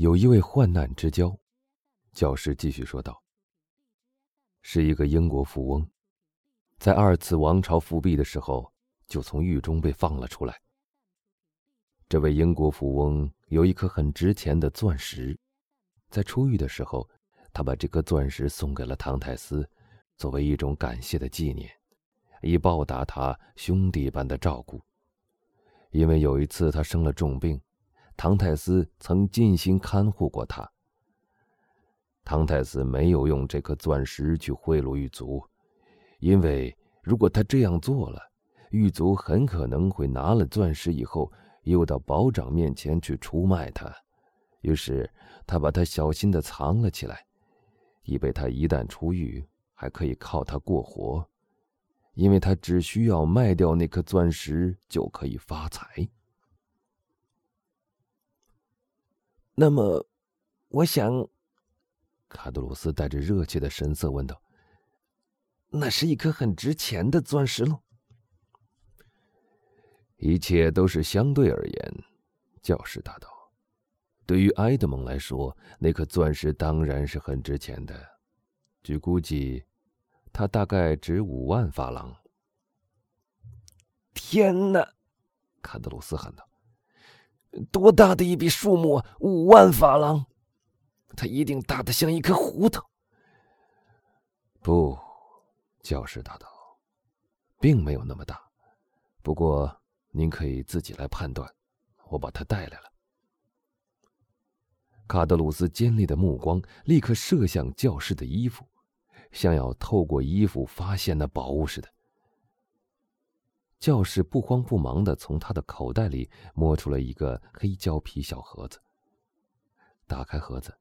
有一位患难之交，教师继续说道：“是一个英国富翁，在二次王朝复辟的时候，就从狱中被放了出来。这位英国富翁有一颗很值钱的钻石，在出狱的时候，他把这颗钻石送给了唐泰斯，作为一种感谢的纪念，以报答他兄弟般的照顾。因为有一次他生了重病。”唐太斯曾尽心看护过他。唐太斯没有用这颗钻石去贿赂狱卒，因为如果他这样做了，狱卒很可能会拿了钻石以后，又到保长面前去出卖他。于是他把它小心的藏了起来，以备他一旦出狱，还可以靠它过活，因为他只需要卖掉那颗钻石就可以发财。那么，我想，卡德鲁斯带着热切的神色问道：“那是一颗很值钱的钻石喽？”一切都是相对而言，教师答道：“对于埃德蒙来说，那颗钻石当然是很值钱的。据估计，它大概值五万法郎。”天哪！卡德鲁斯喊道。多大的一笔数目啊！五万法郎，它一定大的像一颗胡桃。不，教师答道，并没有那么大。不过您可以自己来判断。我把它带来了。卡德鲁斯尖利的目光立刻射向教士的衣服，像要透过衣服发现那宝物似的。教士不慌不忙的从他的口袋里摸出了一个黑胶皮小盒子。打开盒子，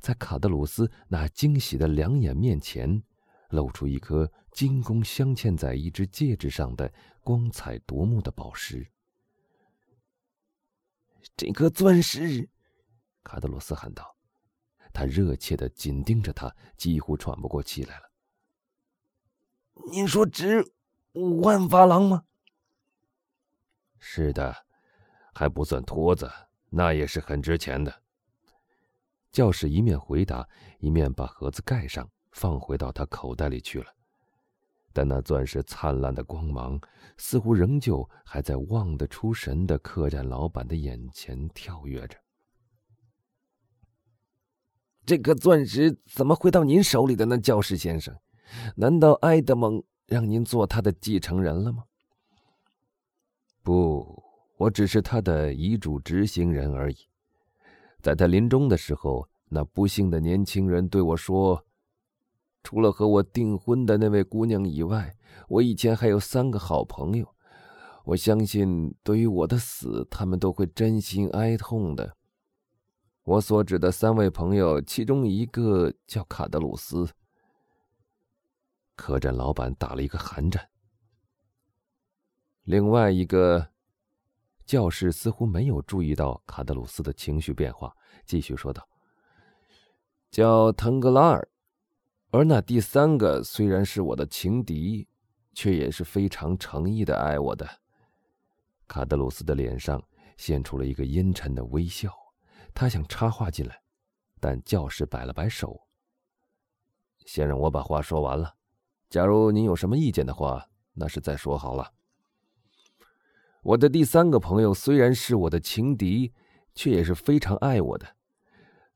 在卡德鲁斯那惊喜的两眼面前，露出一颗金光镶嵌在一只戒指上的光彩夺目的宝石。这颗钻石，卡德鲁斯喊道，他热切的紧盯着他，几乎喘不过气来了。您说值？五万法郎吗？是的，还不算托子，那也是很值钱的。教士一面回答，一面把盒子盖上，放回到他口袋里去了。但那钻石灿烂的光芒，似乎仍旧还在望得出神的客栈老板的眼前跳跃着。这颗钻石怎么会到您手里的呢，教士先生？难道埃德蒙？让您做他的继承人了吗？不，我只是他的遗嘱执行人而已。在他临终的时候，那不幸的年轻人对我说：“除了和我订婚的那位姑娘以外，我以前还有三个好朋友。我相信，对于我的死，他们都会真心哀痛的。我所指的三位朋友，其中一个叫卡德鲁斯。”客栈老板打了一个寒战。另外一个教士似乎没有注意到卡德鲁斯的情绪变化，继续说道：“叫腾格拉尔，而那第三个虽然是我的情敌，却也是非常诚意的爱我的。”卡德鲁斯的脸上现出了一个阴沉的微笑，他想插话进来，但教士摆了摆手：“先让我把话说完了。”假如您有什么意见的话，那是再说好了。我的第三个朋友虽然是我的情敌，却也是非常爱我的。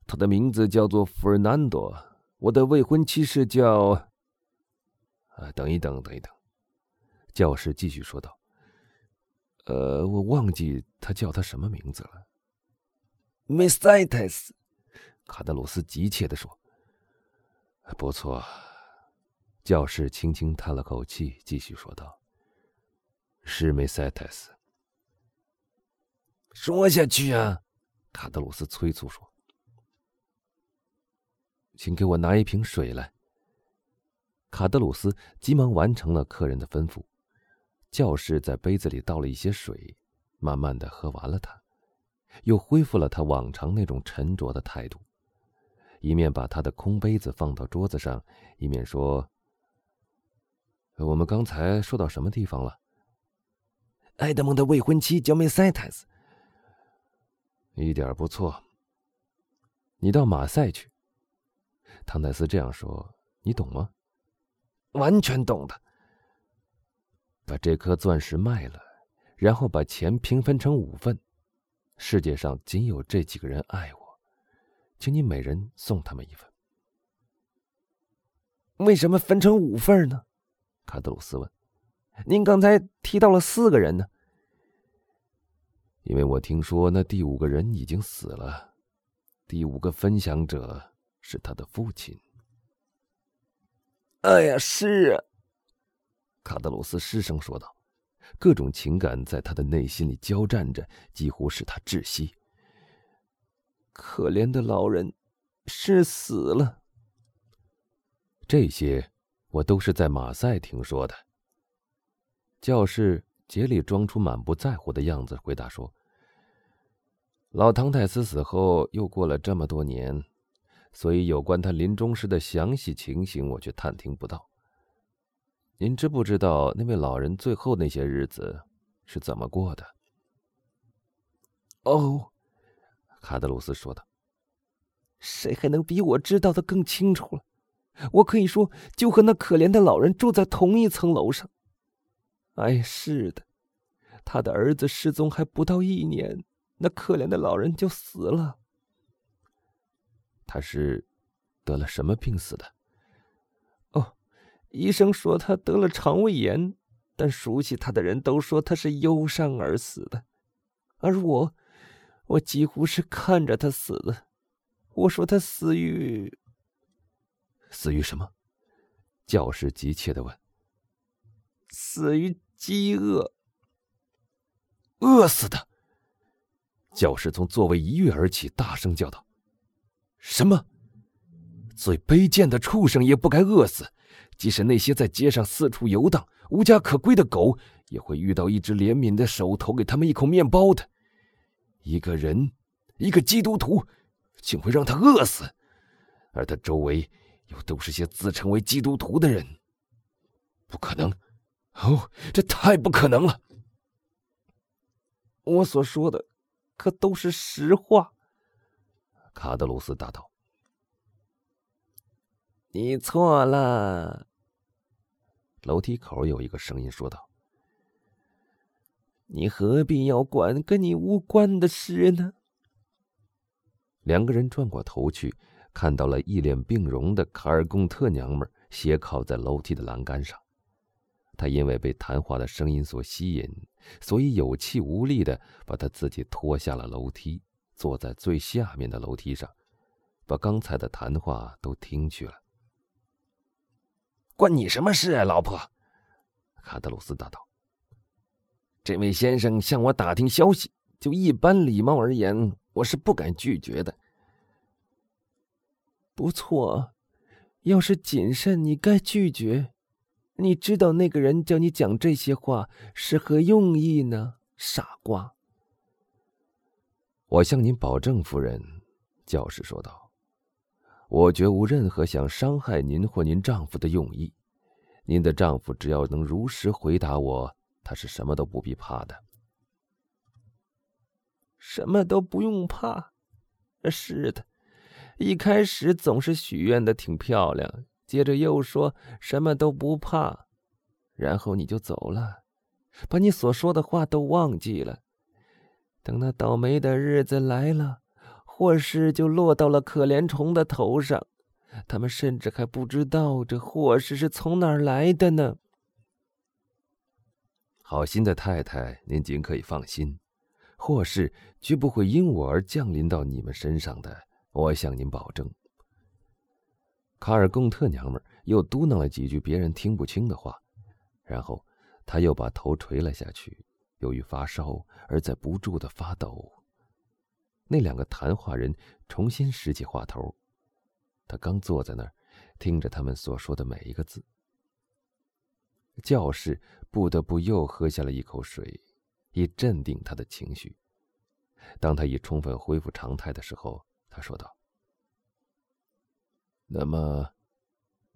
他的名字叫做弗尔南多。我的未婚妻是叫……啊，等一等，等一等。教师继续说道：“呃，我忘记他叫他什么名字了。” Miss Itis，卡德鲁斯急切的说：“不错。”教士轻轻叹了口气，继续说道：“是梅塞特斯。”说下去啊！卡德鲁斯催促说：“请给我拿一瓶水来。”卡德鲁斯急忙完成了客人的吩咐。教士在杯子里倒了一些水，慢慢的喝完了它，又恢复了他往常那种沉着的态度，一面把他的空杯子放到桌子上，一面说。我们刚才说到什么地方了？埃德蒙的未婚妻叫梅塞特斯。一点不错。你到马赛去。”唐泰斯这样说，你懂吗？完全懂的。把这颗钻石卖了，然后把钱平分成五份。世界上仅有这几个人爱我，请你每人送他们一份。为什么分成五份呢？卡德鲁斯问。您刚才提到了四个人呢。因为我听说那第五个人已经死了，第五个分享者是他的父亲。哎呀，是啊，卡德鲁斯失声说道，各种情感在他的内心里交战着，几乎使他窒息。可怜的老人，是死了。这些我都是在马赛听说的。教士竭力装出满不在乎的样子，回答说：“老唐泰斯死后又过了这么多年，所以有关他临终时的详细情形，我却探听不到。您知不知道那位老人最后那些日子是怎么过的？”“哦。”卡德鲁斯说道，“谁还能比我知道的更清楚了？”我可以说，就和那可怜的老人住在同一层楼上。哎，是的，他的儿子失踪还不到一年，那可怜的老人就死了。他是得了什么病死的？哦，医生说他得了肠胃炎，但熟悉他的人都说他是忧伤而死的。而我，我几乎是看着他死的。我说他死于……死于什么？教师急切的问。死于饥饿。饿死的。教师从座位一跃而起，大声叫道：“什么？最卑贱的畜生也不该饿死！即使那些在街上四处游荡、无家可归的狗，也会遇到一只怜悯的手投给他们一口面包的。一个人，一个基督徒，竟会让他饿死，而他周围……”又都是些自称为基督徒的人，不可能！哦，这太不可能了！我所说的可都是实话。”卡德鲁斯答道。“你错了。”楼梯口有一个声音说道。“你何必要管跟你无关的事呢？”两个人转过头去。看到了一脸病容的卡尔贡特娘们斜靠在楼梯的栏杆上，她因为被谈话的声音所吸引，所以有气无力的把她自己拖下了楼梯，坐在最下面的楼梯上，把刚才的谈话都听去了。关你什么事啊，老婆？卡德鲁斯答道。这位先生向我打听消息，就一般礼貌而言，我是不敢拒绝的。不错，要是谨慎，你该拒绝。你知道那个人叫你讲这些话是何用意呢，傻瓜？我向您保证，夫人，教士说道，我绝无任何想伤害您或您丈夫的用意。您的丈夫只要能如实回答我，他是什么都不必怕的。什么都不用怕？是的。一开始总是许愿的挺漂亮，接着又说什么都不怕，然后你就走了，把你所说的话都忘记了。等那倒霉的日子来了，祸事就落到了可怜虫的头上，他们甚至还不知道这祸事是从哪儿来的呢。好心的太太，您尽可以放心，祸事绝不会因我而降临到你们身上的。我向您保证。卡尔贡特娘们又嘟囔了几句别人听不清的话，然后她又把头垂了下去，由于发烧而在不住的发抖。那两个谈话人重新拾起话头，他刚坐在那儿，听着他们所说的每一个字。教士不得不又喝下了一口水，以镇定他的情绪。当他已充分恢复常态的时候。他说道：“那么，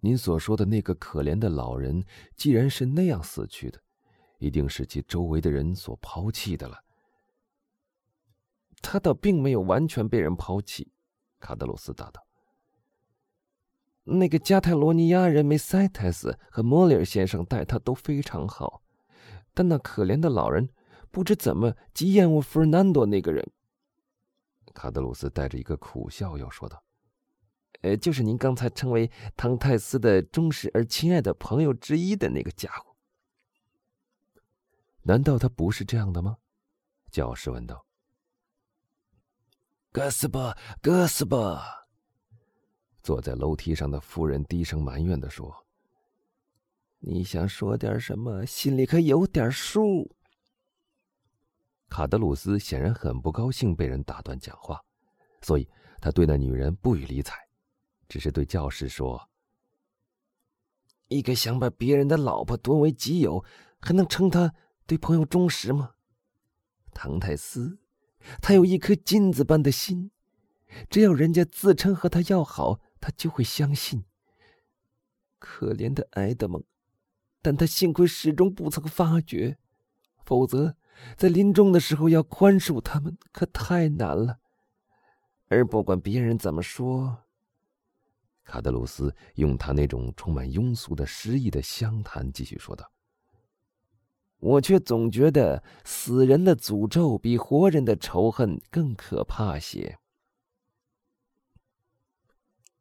您所说的那个可怜的老人，既然是那样死去的，一定是其周围的人所抛弃的了。他倒并没有完全被人抛弃，卡德鲁斯答道。那个加泰罗尼亚人梅塞泰斯和莫里尔先生待他都非常好，但那可怜的老人不知怎么极厌恶弗尔南多那个人。卡德鲁斯带着一个苦笑，又说道：“呃，就是您刚才称为唐泰斯的忠实而亲爱的朋友之一的那个家伙。难道他不是这样的吗？”教师问道。“哥斯巴，哥斯巴。”坐在楼梯上的夫人低声埋怨的说：“你想说点什么？心里可有点数。”卡德鲁斯显然很不高兴被人打断讲话，所以他对那女人不予理睬，只是对教士说：“一个想把别人的老婆夺为己有，还能称他对朋友忠实吗？唐泰斯，他有一颗金子般的心，只要人家自称和他要好。”他就会相信。可怜的埃德蒙，但他幸亏始终不曾发觉，否则在临终的时候要宽恕他们可太难了。而不管别人怎么说，卡德鲁斯用他那种充满庸俗的诗意的乡谈继续说道：“我却总觉得死人的诅咒比活人的仇恨更可怕些。”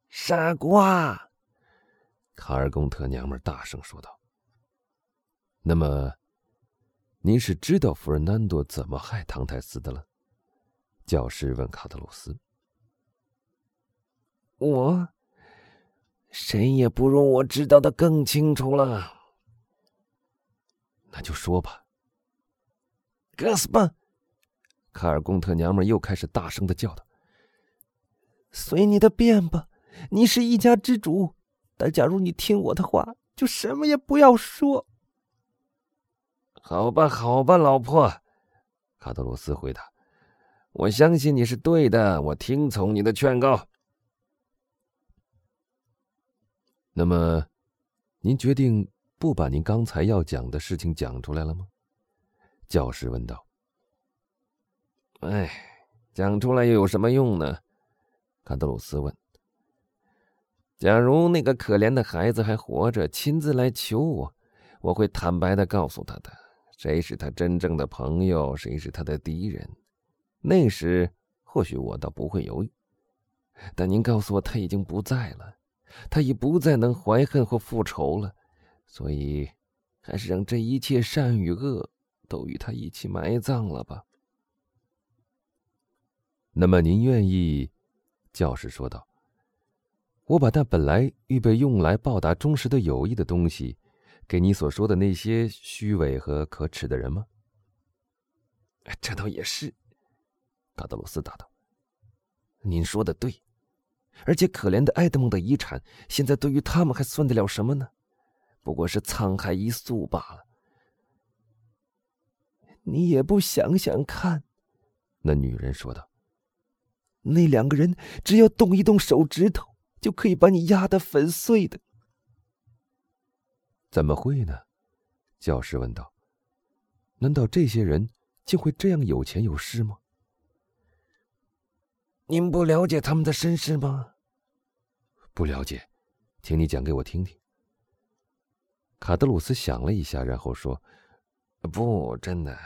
傻瓜！卡尔贡特娘们大声说道。“那么，您是知道弗尔南多怎么害唐泰斯的了？”教师问卡特鲁斯。“我，谁也不如我知道的更清楚了。”那就说吧。哥斯巴！卡尔贡特娘们又开始大声的叫道：“随你的便吧。”你是一家之主，但假如你听我的话，就什么也不要说。好吧，好吧，老婆，卡德鲁斯回答：“我相信你是对的，我听从你的劝告。”那么，您决定不把您刚才要讲的事情讲出来了吗？教师问道。“哎，讲出来又有什么用呢？”卡德鲁斯问。假如那个可怜的孩子还活着，亲自来求我，我会坦白的告诉他的，谁是他真正的朋友，谁是他的敌人。那时或许我倒不会犹豫。但您告诉我他已经不在了，他已不再能怀恨或复仇了，所以还是让这一切善与恶都与他一起埋葬了吧。那么您愿意？教士说道。我把那本来预备用来报答忠实的友谊的东西，给你所说的那些虚伪和可耻的人吗？这倒也是，卡德鲁斯答道。您说的对，而且可怜的埃德蒙的遗产，现在对于他们还算得了什么呢？不过是沧海一粟罢了。你也不想想看，那女人说道。那两个人只要动一动手指头。就可以把你压得粉碎的？怎么会呢？教师问道。难道这些人竟会这样有钱有势吗？您不了解他们的身世吗？不了解，请你讲给我听听。卡德鲁斯想了一下，然后说：“不，真的，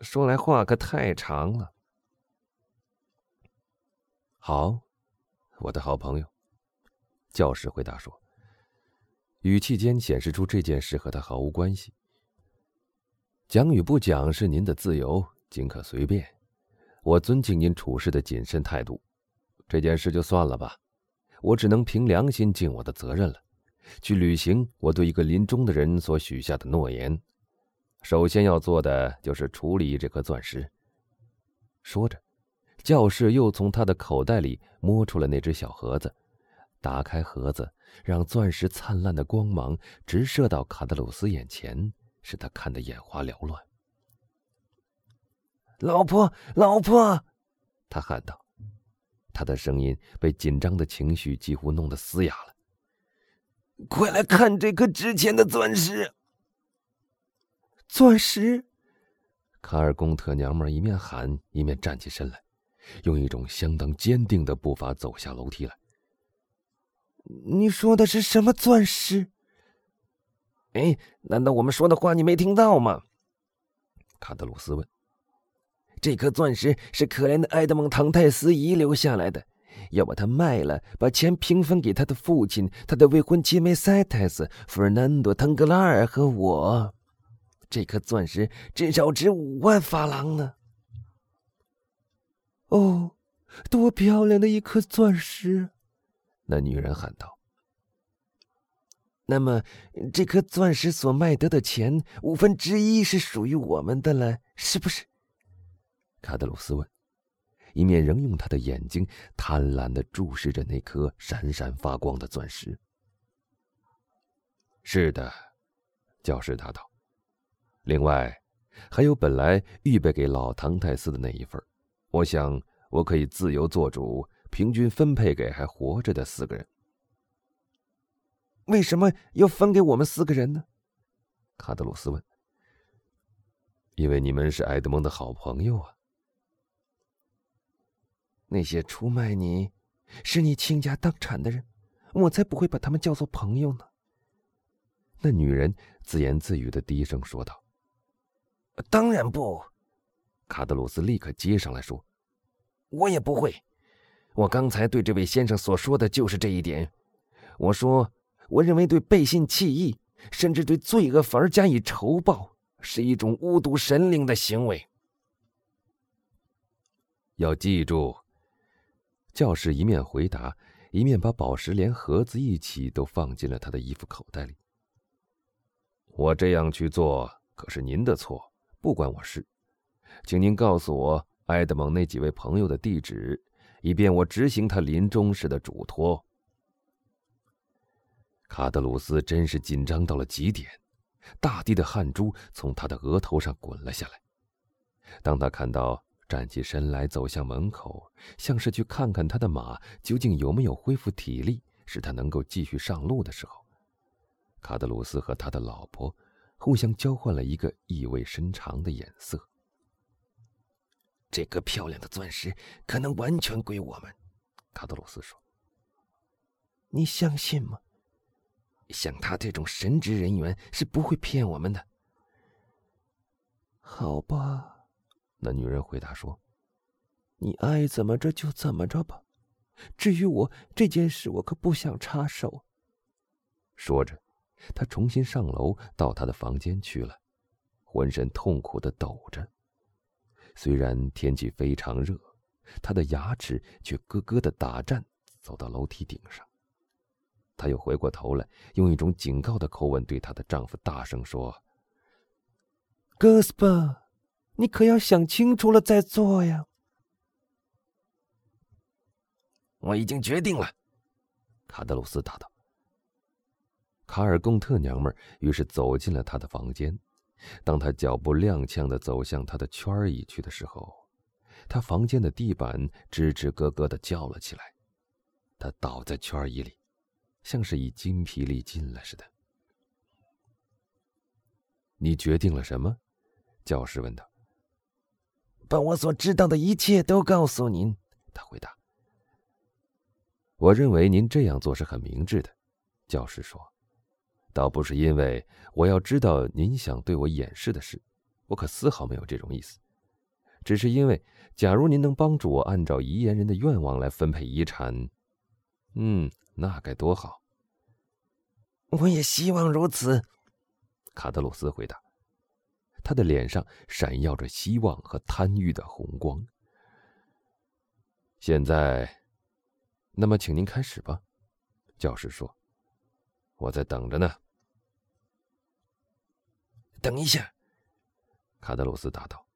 说来话可太长了。”好，我的好朋友。教师回答说，语气间显示出这件事和他毫无关系。讲与不讲是您的自由，尽可随便。我尊敬您处事的谨慎态度。这件事就算了吧，我只能凭良心尽我的责任了，去履行我对一个临终的人所许下的诺言。首先要做的就是处理这颗钻石。说着，教士又从他的口袋里摸出了那只小盒子。打开盒子，让钻石灿烂的光芒直射到卡德鲁斯眼前，使他看得眼花缭乱。老婆，老婆，他喊道，他的声音被紧张的情绪几乎弄得嘶哑了。快来看这颗值钱的钻石！钻石！卡尔贡特娘们一面喊，一面站起身来，用一种相当坚定的步伐走下楼梯来。你说的是什么钻石？哎，难道我们说的话你没听到吗？卡德鲁斯问。这颗钻石是可怜的埃德蒙·唐泰斯遗留下来的，要把它卖了，把钱平分给他的父亲、他的未婚妻梅塞特斯、弗尔南多·腾格拉尔和我。这颗钻石至少值五万法郎呢。哦，多漂亮的一颗钻石！那女人喊道。那么，这颗钻石所卖得的钱，五分之一是属于我们的了，是不是？卡德鲁斯问，一面仍用他的眼睛贪婪的注视着那颗闪闪发光的钻石。是的，教师答道。另外，还有本来预备给老唐泰斯的那一份，我想我可以自由做主，平均分配给还活着的四个人。为什么要分给我们四个人呢？卡德鲁斯问。因为你们是埃德蒙的好朋友啊。那些出卖你、使你倾家荡产的人，我才不会把他们叫做朋友呢。那女人自言自语的低声说道：“当然不。”卡德鲁斯立刻接上来说：“我也不会。我刚才对这位先生所说的就是这一点。我说。”我认为对背信弃义，甚至对罪恶反而加以仇报，是一种侮渎神灵的行为。要记住，教士一面回答，一面把宝石连盒子一起都放进了他的衣服口袋里。我这样去做可是您的错，不关我事。请您告诉我埃德蒙那几位朋友的地址，以便我执行他临终时的嘱托。卡德鲁斯真是紧张到了极点，大滴的汗珠从他的额头上滚了下来。当他看到站起身来走向门口，像是去看看他的马究竟有没有恢复体力，使他能够继续上路的时候，卡德鲁斯和他的老婆互相交换了一个意味深长的眼色。这颗漂亮的钻石可能完全归我们，卡德鲁斯说：“你相信吗？”像他这种神职人员是不会骗我们的。好吧，那女人回答说：“你爱怎么着就怎么着吧。至于我这件事，我可不想插手。”说着，他重新上楼到他的房间去了，浑身痛苦的抖着。虽然天气非常热，他的牙齿却咯咯的打颤。走到楼梯顶上。她又回过头来，用一种警告的口吻对她的丈夫大声说：“戈斯巴，你可要想清楚了再做呀！”我已经决定了，卡德鲁斯答道。卡尔贡特娘们儿于是走进了他的房间。当他脚步踉跄的走向他的圈椅去的时候，他房间的地板吱吱咯咯的叫了起来。他倒在圈椅里。像是已筋疲力尽了似的。你决定了什么？教师问道。把我所知道的一切都告诉您，他回答。我认为您这样做是很明智的，教师说。倒不是因为我要知道您想对我掩饰的事，我可丝毫没有这种意思。只是因为，假如您能帮助我按照遗言人的愿望来分配遗产，嗯。那该多好！我也希望如此，卡德鲁斯回答。他的脸上闪耀着希望和贪欲的红光。现在，那么，请您开始吧，教师说。我在等着呢。等一下，卡德鲁斯答道。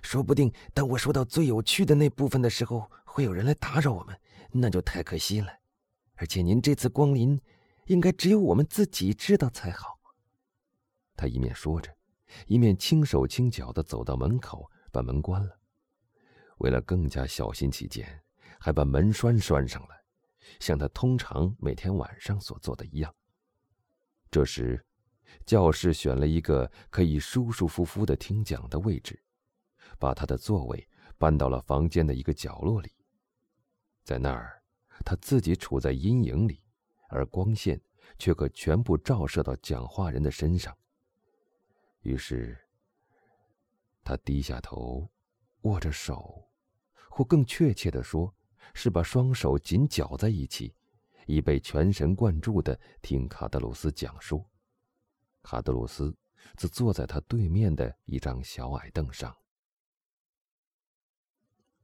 说不定当我说到最有趣的那部分的时候，会有人来打扰我们，那就太可惜了。而且您这次光临，应该只有我们自己知道才好。他一面说着，一面轻手轻脚的走到门口，把门关了。为了更加小心起见，还把门栓拴上了，像他通常每天晚上所做的一样。这时，教室选了一个可以舒舒服服的听讲的位置，把他的座位搬到了房间的一个角落里。在那儿，他自己处在阴影里，而光线却可全部照射到讲话人的身上。于是，他低下头，握着手，或更确切的说，是把双手紧绞在一起，以备全神贯注的听卡德鲁斯讲述。卡德鲁斯则坐在他对面的一张小矮凳上。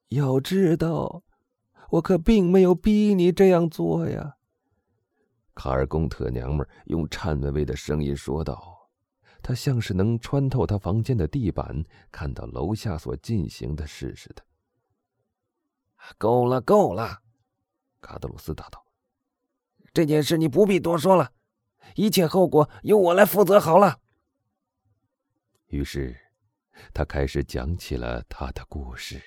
要知道，我可并没有逼你这样做呀。”卡尔贡特娘们用颤巍巍的声音说道。他像是能穿透他房间的地板，看到楼下所进行的事似的。够了，够了，卡德鲁斯答道：“这件事你不必多说了，一切后果由我来负责好了。”于是，他开始讲起了他的故事。